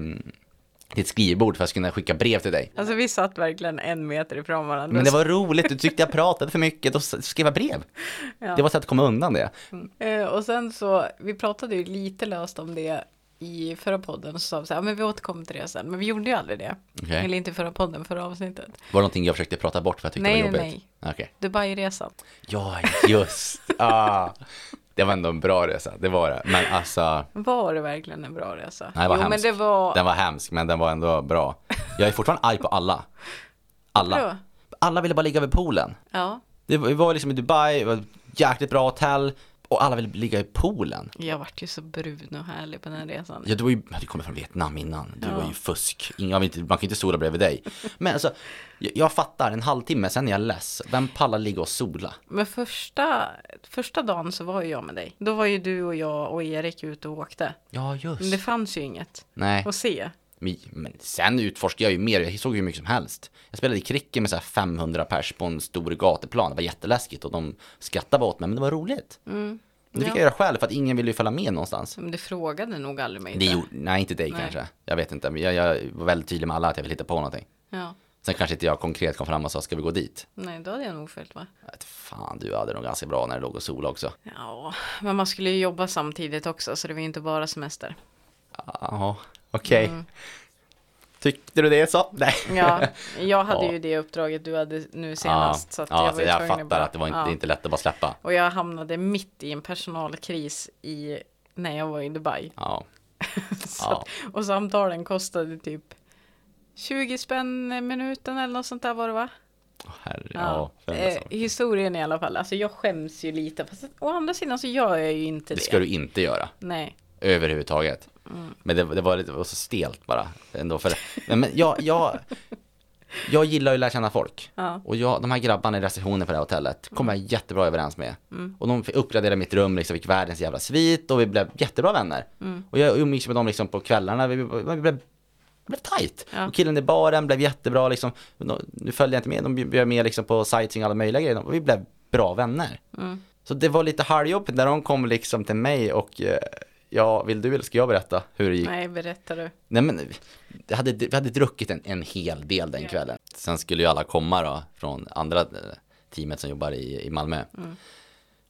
ditt skrivbord för att kunna skicka brev till dig. Alltså vi satt verkligen en meter ifrån varandra. Men det var roligt, du tyckte jag pratade för mycket, då skrev jag brev. Ja. Det var så att komma undan det. Mm. Eh, och sen så, vi pratade ju lite löst om det i förra podden så sa vi så här, men vi återkommer till det sen. Men vi gjorde ju aldrig det. Okay. Eller inte förra podden, förra avsnittet. Var det någonting jag försökte prata bort för att jag tyckte nej, det var jobbigt? Nej, nej. Okay. Dubai-resan. Ja, just. ah. Det var ändå en bra resa, det var det. Men alltså. Var det verkligen en bra resa? Nej, det var jo. Men det var... Den var hemsk, men den var ändå bra. Jag är fortfarande arg på alla. Alla. Alla ville bara ligga vid poolen. Ja. Det var liksom i Dubai, det var ett jäkligt bra hotell. Och alla ville ligga i poolen. Jag vart ju så brun och härlig på den här resan. Ja, du var ju, du kommer från Vietnam innan. Du ja. var ju fusk. Inga, man kan ju inte sola bredvid dig. Men alltså, jag, jag fattar, en halvtimme, sen är jag less. Vem pallar ligga och sola? Men första, första dagen så var ju jag med dig. Då var ju du och jag och Erik ute och åkte. Ja, just. Men det fanns ju inget Nej. att se. Men sen utforskade jag ju mer, jag såg hur mycket som helst. Jag spelade i cricket med så 500 pers på en stor gatuplan, det var jätteläskigt och de skrattade åt mig, men det var roligt. Mm. Det fick ja. jag göra själv för att ingen ville ju följa med någonstans. Men det frågade nog aldrig mig. Det nej, inte dig nej. kanske. Jag vet inte, men jag, jag, var väldigt tydlig med alla att jag vill hitta på någonting. Ja. Sen kanske inte jag konkret kom fram och sa, ska vi gå dit? Nej, då hade jag nog följt va? Fan, du hade nog ganska bra när det låg och sola också. Ja, men man skulle ju jobba samtidigt också, så det var ju inte bara semester. Ja, okej. Okay. Mm. Tyckte du det så? Nej. Ja, jag hade ja. ju det uppdraget du hade nu senast. Ja, så att ja, jag, var jag fattar bara, att det var inte, ja. inte lätt att bara släppa. Och jag hamnade mitt i en personalkris i, när jag var i Dubai. Ja. så. Att, och samtalen kostade typ 20 spänn minuten eller något sånt där var det va? Oh, herre, Ja. ja. eh, historien i alla fall, alltså jag skäms ju lite. Fast å andra sidan så gör jag ju inte det. Det ska du inte göra. Nej. Överhuvudtaget. Mm. Men det, det, var lite, det var så stelt bara. Ändå för, men, men jag, jag, jag gillar ju att lära känna folk. Ja. Och jag, de här grabbarna i receptionen på det här hotellet kommer jag jättebra överens med. Mm. Och de fick uppgradera mitt rum, liksom, fick världens jävla svit och vi blev jättebra vänner. Mm. Och jag umgicks med dem liksom på kvällarna, vi, vi, blev, blev tight. Ja. Och killen i baren blev jättebra liksom. Nu följde jag inte med, de bjöd med liksom på sightseeing och alla möjliga grejer. Och vi blev bra vänner. Mm. Så det var lite halvjobbigt när de kom liksom till mig och eh, ja, vill du eller ska jag berätta hur det gick? Nej, berättar du. Nej men vi hade, vi hade druckit en, en hel del den Ja. kvällen. Sen skulle ju alla komma då från andra eh, teamet som jobbar i, i Malmö. Mm.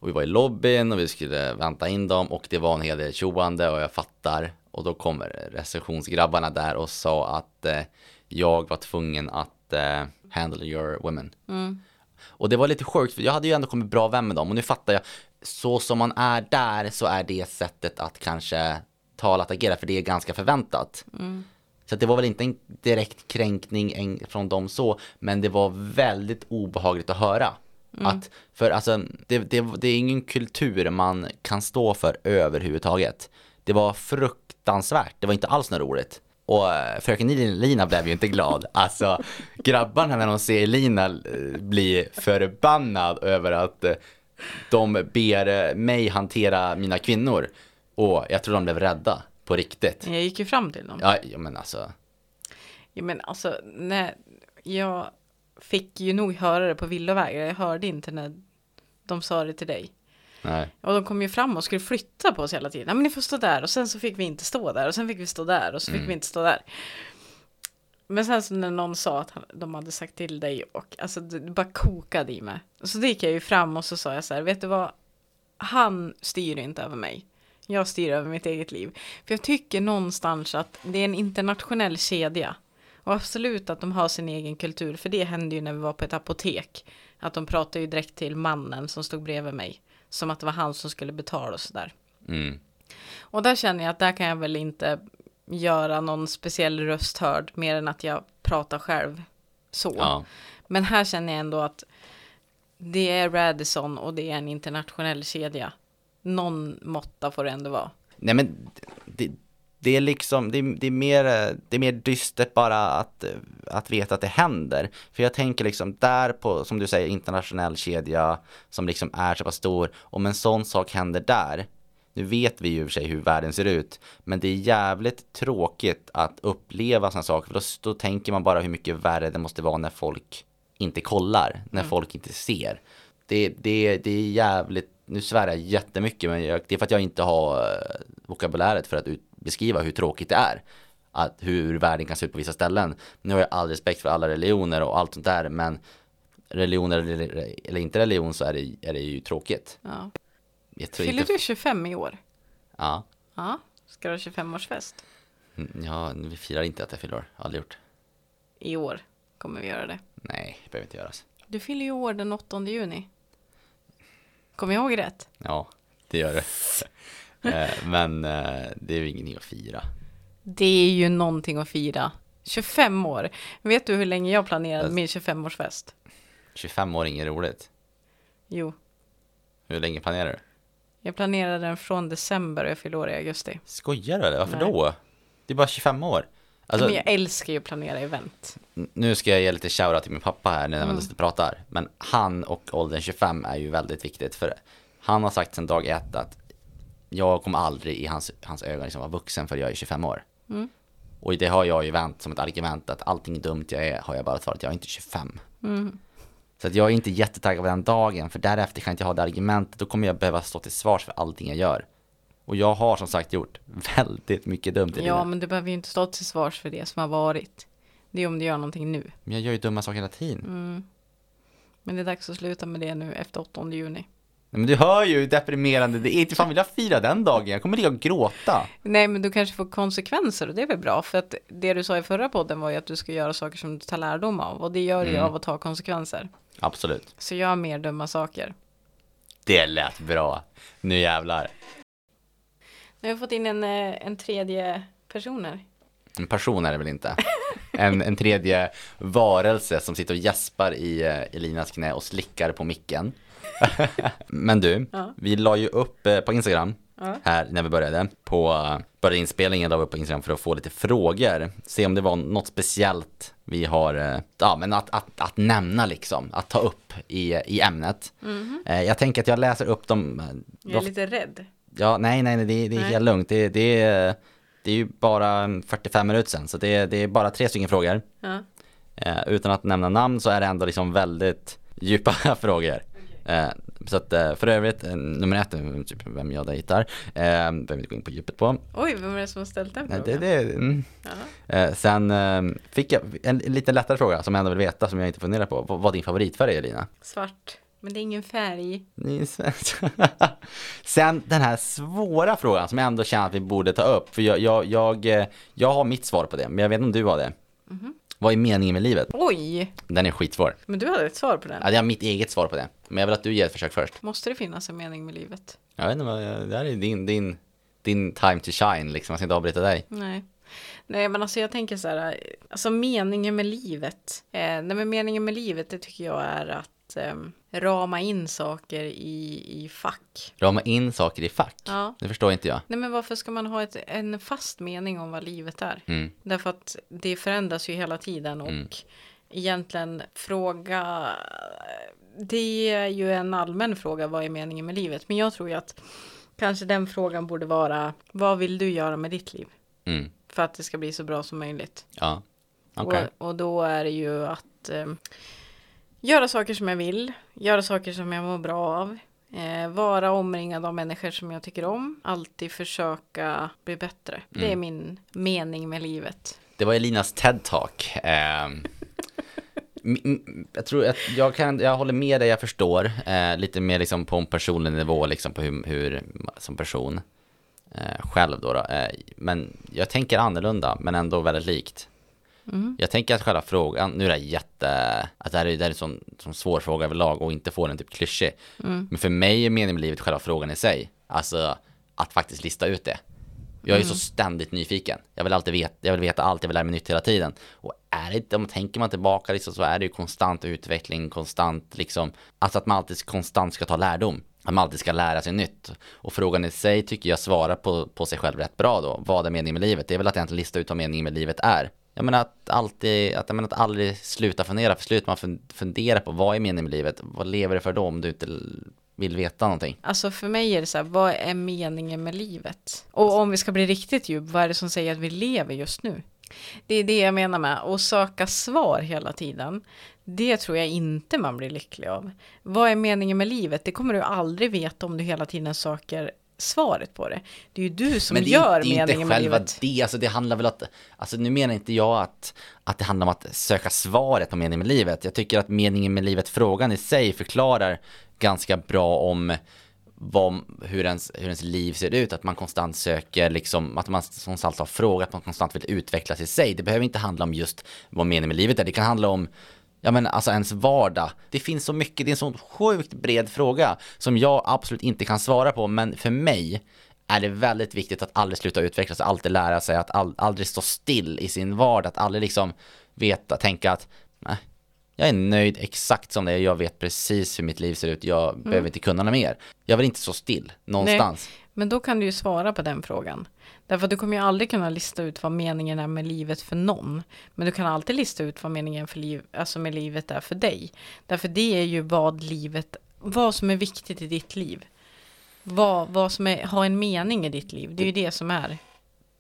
Och vi var i lobbyn och vi skulle vänta in dem och det var en hel del tjoande och jag fattar. Och då kommer receptionsgrabbarna där och sa att eh, jag var tvungen att eh, handle your women. Mm. Och det var lite sjukt för jag hade ju ändå kommit bra vän med dem och nu fattar jag, så som man är där så är det sättet att kanske tala att agera för det är ganska förväntat. Mm. Så det var väl inte en direkt kränkning från dem så, men det var väldigt obehagligt att höra. Att, för alltså, det, det, det är ingen kultur man kan stå för överhuvudtaget. Det var fruktansvärt, det var inte alls något roligt. Och eh, fröken Lina blev ju inte glad. Alltså grabbarna när de ser Lina eh, bli förbannad över att eh, de ber eh, mig hantera mina kvinnor. Och jag tror de blev rädda på riktigt. Jag gick ju fram till dem. Ja, ja men alltså. Ja, men alltså, när jag fick ju nog höra det på villovägar. Jag hörde inte när de sa det till dig. Nej. Och de kom ju fram och skulle flytta på oss hela tiden. Ja, men ni får stå där och sen så fick vi inte stå där och sen fick vi stå där och så fick Mm. vi inte stå där. Men sen så när någon sa att han, de hade sagt till dig och alltså det det bara kokade i mig. Så då gick jag ju fram och så sa jag så här, vet du vad? Han styr inte över mig. Jag styr över mitt eget liv. För jag tycker någonstans att det är en internationell kedja. Och absolut att de har sin egen kultur. För det hände ju när vi var på ett apotek. Att de pratade ju direkt till mannen som stod bredvid mig. Som att det var han som skulle betala och sådär. Mm. Och där känner jag att där kan jag väl inte göra någon speciell röst hörd. Mer än att jag pratar själv. Så. Ja. Men här känner jag ändå att det är Radisson och det är en internationell kedja. Någon måtta får det ändå vara. Nej men det, det är liksom, det är, det är mer, det är mer dystert bara att, att veta att det händer. För jag tänker liksom där på, som du säger, internationell kedja som liksom är så pass stor. Om en sån sak händer där, nu vet vi ju i och för sig hur världen ser ut, men det är jävligt tråkigt att uppleva sådana saker, för då, då tänker man bara hur mycket värre det måste vara när folk inte kollar, när folk inte ser. Det, det, det är jävligt, nu svär jag jättemycket, men jag, det är för att jag inte har eh, vokabuläret för att ut, beskriva hur tråkigt det är. Att hur världen kan se ut på vissa ställen. Nu har jag all respekt för alla religioner och allt sånt där, men religioner eller, eller inte religion så är det, är det ju tråkigt. Ja. Jag tror Fyller inte, du 25 i år? Ja, Ja. Ska du ha 25-årsfest? Mm, ja, vi firar inte att jag fyller år, aldrig gjort. I år kommer vi göra det. Nej, det behöver inte göras. Du fyller ju år den 8 juni. Kommer jag ihåg rätt? Ja, det gör det. Eh, Men eh, det är ju ingenting att fira. Det är ju någonting att fira. 25 år. Vet du hur länge jag planerade Fast- min 25-årsfest? 25 år är inget roligt. Jo, Hur länge planerar du? Jag planerade den från december och jag fyller år i augusti. Skojar du eller? Varför Nej. då? Det är bara 25 år. Alltså, Men jag älskar ju att planera event. nu ska jag ge lite shoutout till min pappa här när jag Mm. pratar. Men han och åldern 25 är ju väldigt viktigt. För han har sagt sedan dag ett att jag kommer aldrig i hans, hans ögon liksom vara vuxen för jag är 25 år. Mm. Och det har jag ju vänt som ett argument att allting dumt jag är har jag bara svarat jag är inte 25. Mm. Så att jag är inte jättetaggad på den dagen för därefter kan jag inte ha det argumentet. Då kommer jag behöva stå till svars för allting jag gör. Och jag har som sagt gjort väldigt mycket dumt i Ja, livet. men du behöver ju inte stå till svars för det som har varit. Det är om du gör någonting nu. Men jag gör ju dumma saker hela tiden. Mm. Men det är dags att sluta med det nu efter 8 juni. Men du hör ju hur deprimerande det är. Inte fan vill jag fira den dagen. Jag kommer ligga och gråta. Nej, men du kanske får konsekvenser och det är väl bra. För att det du sa i förra podden var ju att du ska göra saker som du tar lärdom av. Och det gör du ju Mm. av att ta konsekvenser. Absolut. Så gör mer dumma saker. Det lät bra. Nu jävlar. Nu har vi fått in en, eh, en tredje person här. En person är det väl inte? en, en tredje varelse som sitter och gäspar i eh, Elinas knä och slickar på micken. Men du, Ja. vi la ju upp eh, på Instagram Ja. här när vi började. På började inspelningen la vi på Instagram för att få lite frågor. Se om det var något speciellt vi har, eh, ja men att, att, att nämna liksom, att ta upp i, i ämnet. Eh, Jag tänker att jag läser upp dem. eh, Jag är lite rädd. Ja, nej, nej, nej det, det är Nej. helt lugnt. Det, det, är- det är ju bara 45 minuter sedan, så det, det är bara tre stycken frågor. Ja. Eh, utan att nämna namn så är det ändå liksom väldigt djupa frågor. Eh, så att eh, för övrigt, eh, nummer ett, är typ vem jag dejtar, eh, behöver inte gå in på djupet på. Oj, vem är det som har ställt den frågan? det, det, mm. Eh, sen eh, fick jag en lite lättare fråga som jag ändå vill veta, som jag inte funderar på. Vad var din favoritfärg Elina? Svart. Men det är ingen färg. Är. Sen den här svåra frågan som jag ändå känner att vi borde ta upp. För jag, jag, jag, eh, jag har mitt svar på det, men jag vet inte om du har det. Vad är meningen med livet? Oj, Den är skitsvår. men du hade ett svar på den. Ja, jag har mitt eget svar på det. Men jag vill att du ger ett försök först. Måste det finnas en mening med livet? Jag vet inte, vad, det här är din, din, din time to shine liksom. Jag ska inte avbryta dig. Nej. Nej men alltså jag tänker så här, alltså meningen med livet. Eh, nej men meningen med livet det tycker jag är att eh, rama in saker i, i fack. Rama in saker i fack. Ja. Det förstår inte jag. Nej men varför ska man ha ett, en fast mening om vad livet är? Mm. Därför att det förändras ju hela tiden och Mm. egentligen fråga det är ju en allmän fråga vad är meningen med livet men jag tror ju att kanske den frågan borde vara vad vill du göra med ditt liv Mm. för att det ska bli så bra som möjligt Ja. Okej. och, och då är det ju att eh, göra saker som jag vill göra saker som jag mår bra av eh, vara omringad av människor som jag tycker om alltid försöka bli bättre det är Mm. min mening med livet Det var Elinas TED-talk. M- jag tror att jag kan, jag håller med dig, jag förstår. Eh, lite mer liksom på en personlig nivå, liksom på hur, hur som person. Eh, själv då. då. Eh, men jag tänker annorlunda, men ändå väldigt likt. Mm. Jag tänker att själva frågan, nu är det jätte, att det här är, det här är en sån, sån svår fråga överlag och inte få den typ klyschig. Mm. Men för mig är meningen med livet själva frågan i sig. Alltså att faktiskt lista ut det. Jag är så ständigt nyfiken. Jag vill alltid veta, jag vill veta allt, jag vill lära mig nytt hela tiden. Och är det om tänker man tillbaka liksom, så är det ju konstant utveckling, konstant liksom, alltså att man alltid konstant ska ta lärdom. Att man alltid ska lära sig nytt. Och frågan i sig tycker jag svarar på, på sig själv rätt bra då. Vad är meningen med livet? Det är väl att egentligen lista ut vad meningen med livet är. Jag menar att alltid, att, jag menar att aldrig sluta fundera. För slutar man fundera på vad är meningen med livet? Vad lever det för då om du inte vill veta någonting? Alltså för mig är det så här, vad är meningen med livet? Och om vi ska bli riktigt djup, vad är det som säger att vi lever just nu? Det är det jag menar med att söka svar hela tiden. Det tror jag inte man blir lycklig av. Vad är meningen med livet? Det kommer du aldrig veta om du hela tiden söker svaret på det. Det är ju du som Men det gör inte- det är meningen inte med själva livet. det, alltså det handlar väl att, alltså nu menar inte jag att, att det handlar om att söka svaret på meningen med livet. Jag tycker att meningen med livet, frågan i sig förklarar ganska bra om vad, hur, ens, hur ens liv ser ut, att man konstant söker, liksom, att man konstant har frågat, att man konstant vill utvecklas i sig. Det behöver inte handla om just vad meningen med livet är, det kan handla om Ja men alltså ens vardag. Det finns så mycket, det är en så sjukt bred fråga som jag absolut inte kan svara på, men för mig är det väldigt viktigt att aldrig sluta utvecklas, alltid lära sig, att all, aldrig stå still i sin vardag, att aldrig liksom veta, tänka att nej, jag är nöjd exakt som det är, jag vet precis hur mitt liv ser ut, jag behöver inte kunna något mer. Jag vill inte stå still någonstans. Men då kan du ju svara på den frågan. Därför att du kommer ju aldrig kunna lista ut vad meningen är med livet för någon. Men du kan alltid lista ut vad meningen för liv, alltså med livet är för dig. Därför det är ju vad livet, vad som är viktigt i ditt liv. Vad, vad som är, har en mening i ditt liv. Det är ju det som är.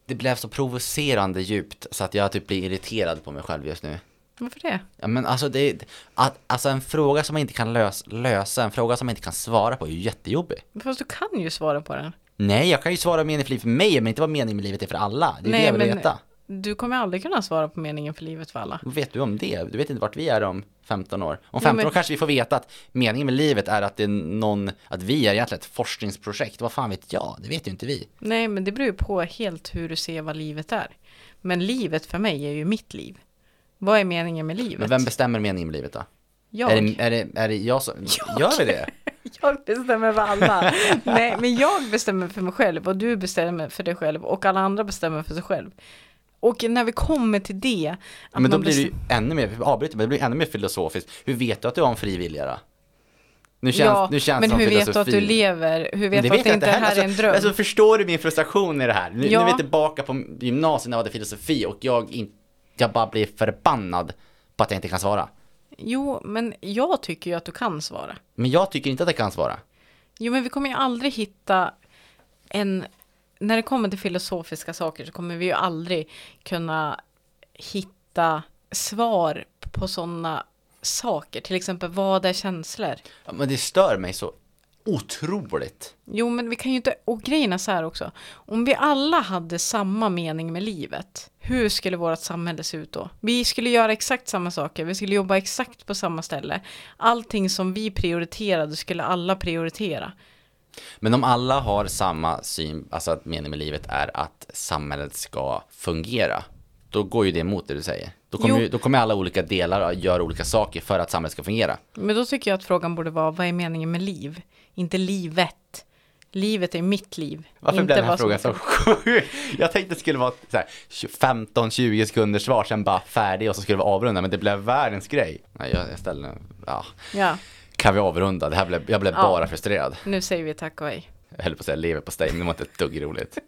Det blev så provocerande djupt så att jag typ blir irriterad på mig själv just nu. Varför det? Ja men alltså det, att, alltså en fråga som man inte kan lös, lösa, en fråga som man inte kan svara på är ju jättejobbig. Fast du kan ju svara på den. Nej, jag kan ju svara meningen för livet för mig, men inte vad meningen med livet är för alla. Det är Nej, det jag vill men- veta. Du kommer aldrig kunna svara på meningen för livet för alla. Vad vet du om det? Du vet inte vart vi är om 15 år. Om Ja, 15 men- år kanske vi får veta att meningen med livet är att det är någon, att vi är egentligen ett forskningsprojekt. Vad fan vet jag? Det vet ju inte vi. Nej, men det beror ju på helt hur du ser vad livet är. Men livet för mig är ju mitt liv. Vad är meningen med livet? Men vem bestämmer meningen med livet då? jag. Är det, är det, är det jag som, gör vi det? Jag bestämmer för alla. Nej, men jag bestämmer för mig själv och du bestämmer för dig själv och alla andra bestämmer för sig själv. och när vi kommer till det. Att Men då blir det ju ännu mer, avbryter, men det blir ännu mer filosofiskt. Hur vet du att du har en fri vilja då? Nu känns, ja, nu känns men hur vet du att du lever? Hur vet Det du att vet det inte här är en Alltså- dröm? Alltså förstår du min frustration i det här? Nu, Ja. nu är vi tillbaka på gymnasiet när jag hade filosofi och jag, in, jag bara blir förbannad på att jag inte kan svara. Jo, men jag tycker ju att du kan svara. Men jag tycker inte att jag kan svara. Jo, men vi kommer ju aldrig hitta en... När det kommer till filosofiska saker så kommer vi ju aldrig kunna hitta svar på sådana saker. Till exempel, vad är känslor? Ja, Men det stör mig så otroligt. Jo, men vi kan ju inte... Och grejen är så här också. Om vi alla hade samma mening med livet, hur skulle vårt samhälle se ut då? Vi skulle göra exakt samma saker, vi skulle jobba exakt på samma ställe. Allting som vi prioriterade skulle alla prioritera. Men om alla har samma syn, alltså att meningen med livet är att samhället ska fungera, då går ju det emot det du säger. Då kommer, ju, då kommer alla olika delar att göra olika saker för att samhället ska fungera. Men då tycker jag att frågan borde vara, vad är meningen med liv? Inte livet. Livet är mitt liv. Varför blev den här frågan så sjuk? Jag tänkte det skulle vara så här 15-20 sekunders svar, sen bara färdig och så skulle vi avrunda, men det blev världens grej. Nej, jag, jag ställer, ja, Ja, kan vi avrunda? Det här blev, jag blev Ja. bara frustrerad. nu säger vi tack och hej. Jag höll på att säga lever på steg, men det var inte ett dugg roligt.